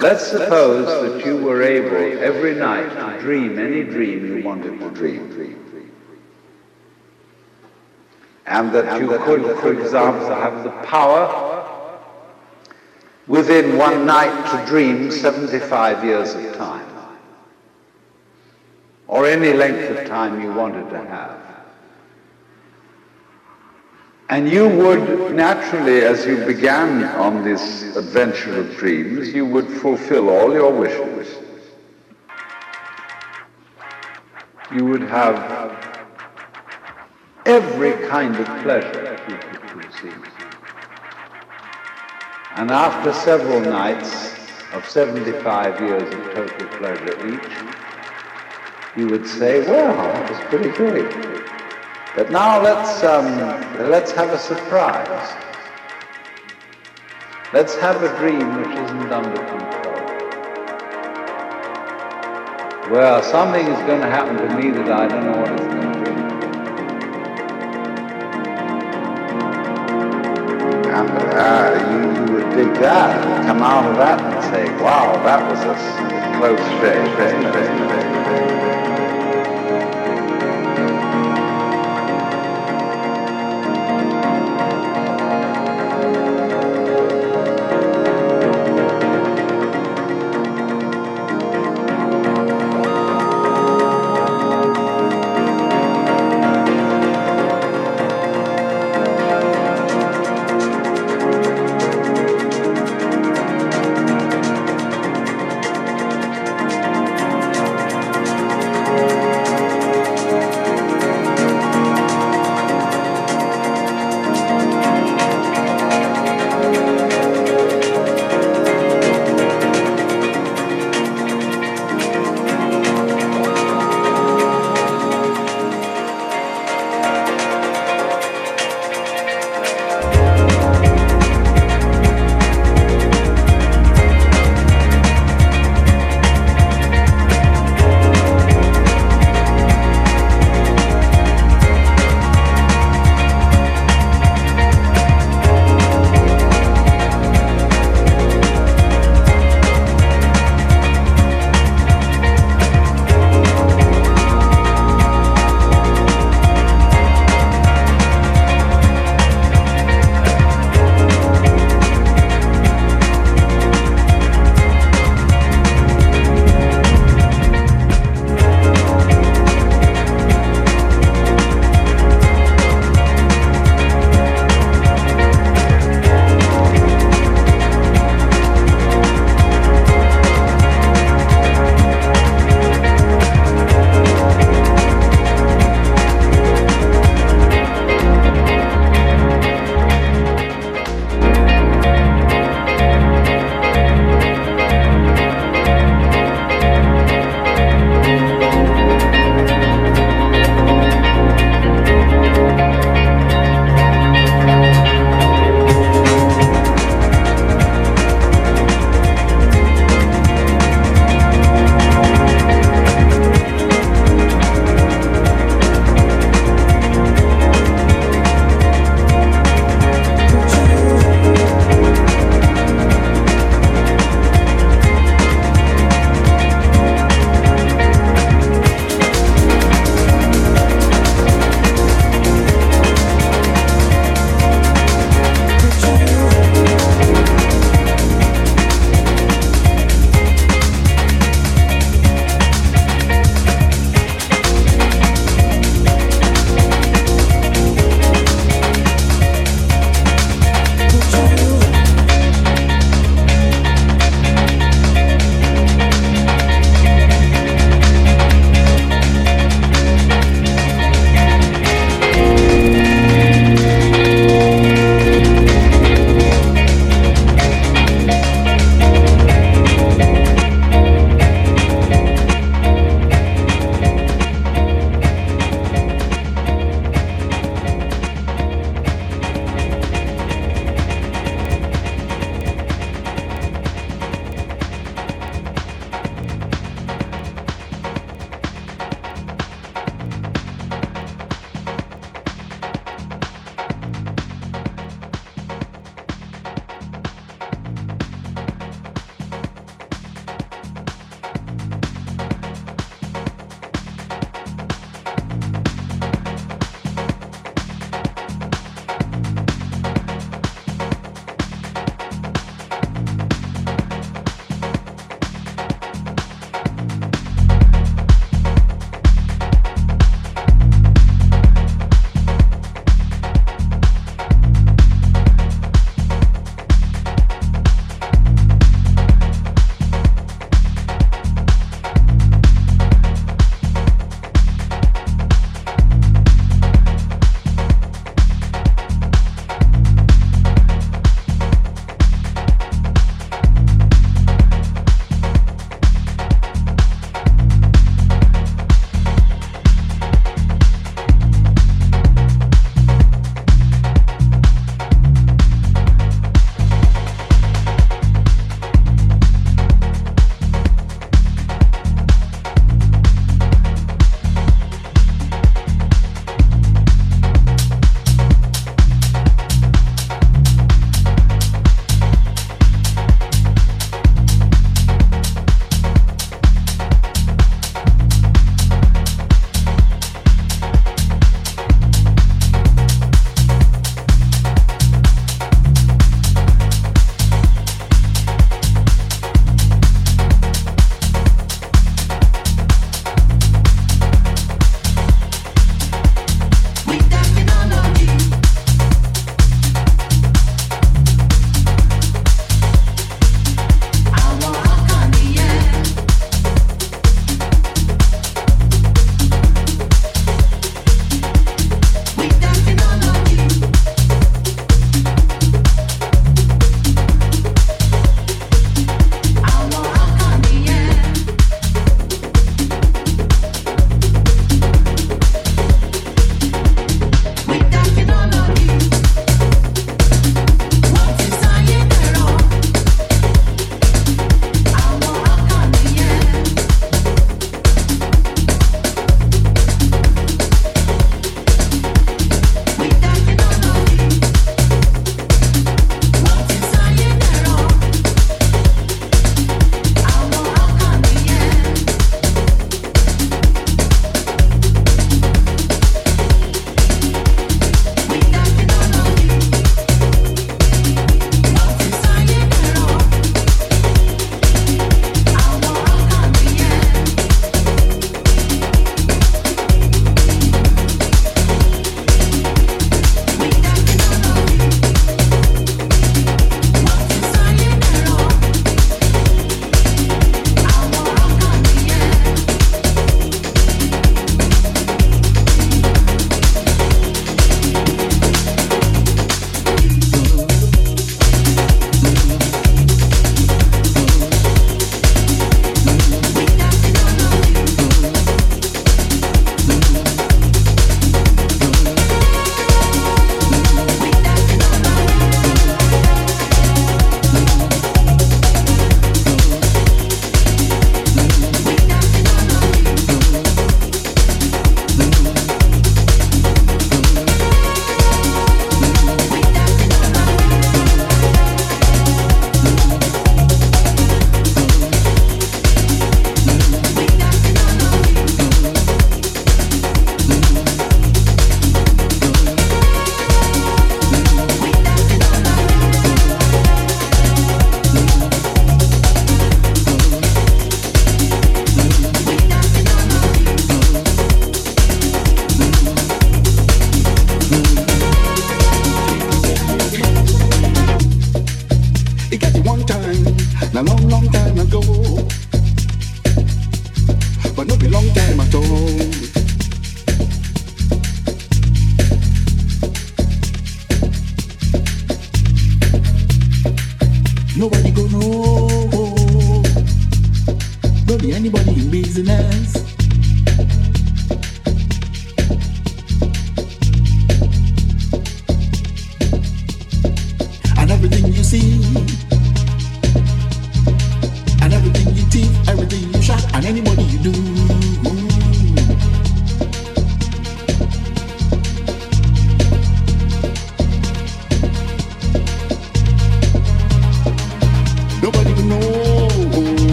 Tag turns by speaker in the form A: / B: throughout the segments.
A: Let's suppose that you were able every night to dream any dream you wanted to dream. And that you could, for example, have the power within one night to dream 75 years of time. Or any length of time you wanted to have. And you would naturally, as you began on this adventure of dreams, you would fulfill all your wishes. You would have every kind of pleasure you could conceive. And after several nights of 75 years of total pleasure each, you would say, well, that was pretty great. But now let's, um, let's have a surprise. Let's have a dream which isn't under control. Well, something is going to happen to me that I don't know what it's going to be. And uh, you, you would dig that and come out of that and say, wow, that was a close shave.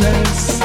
A: happiness.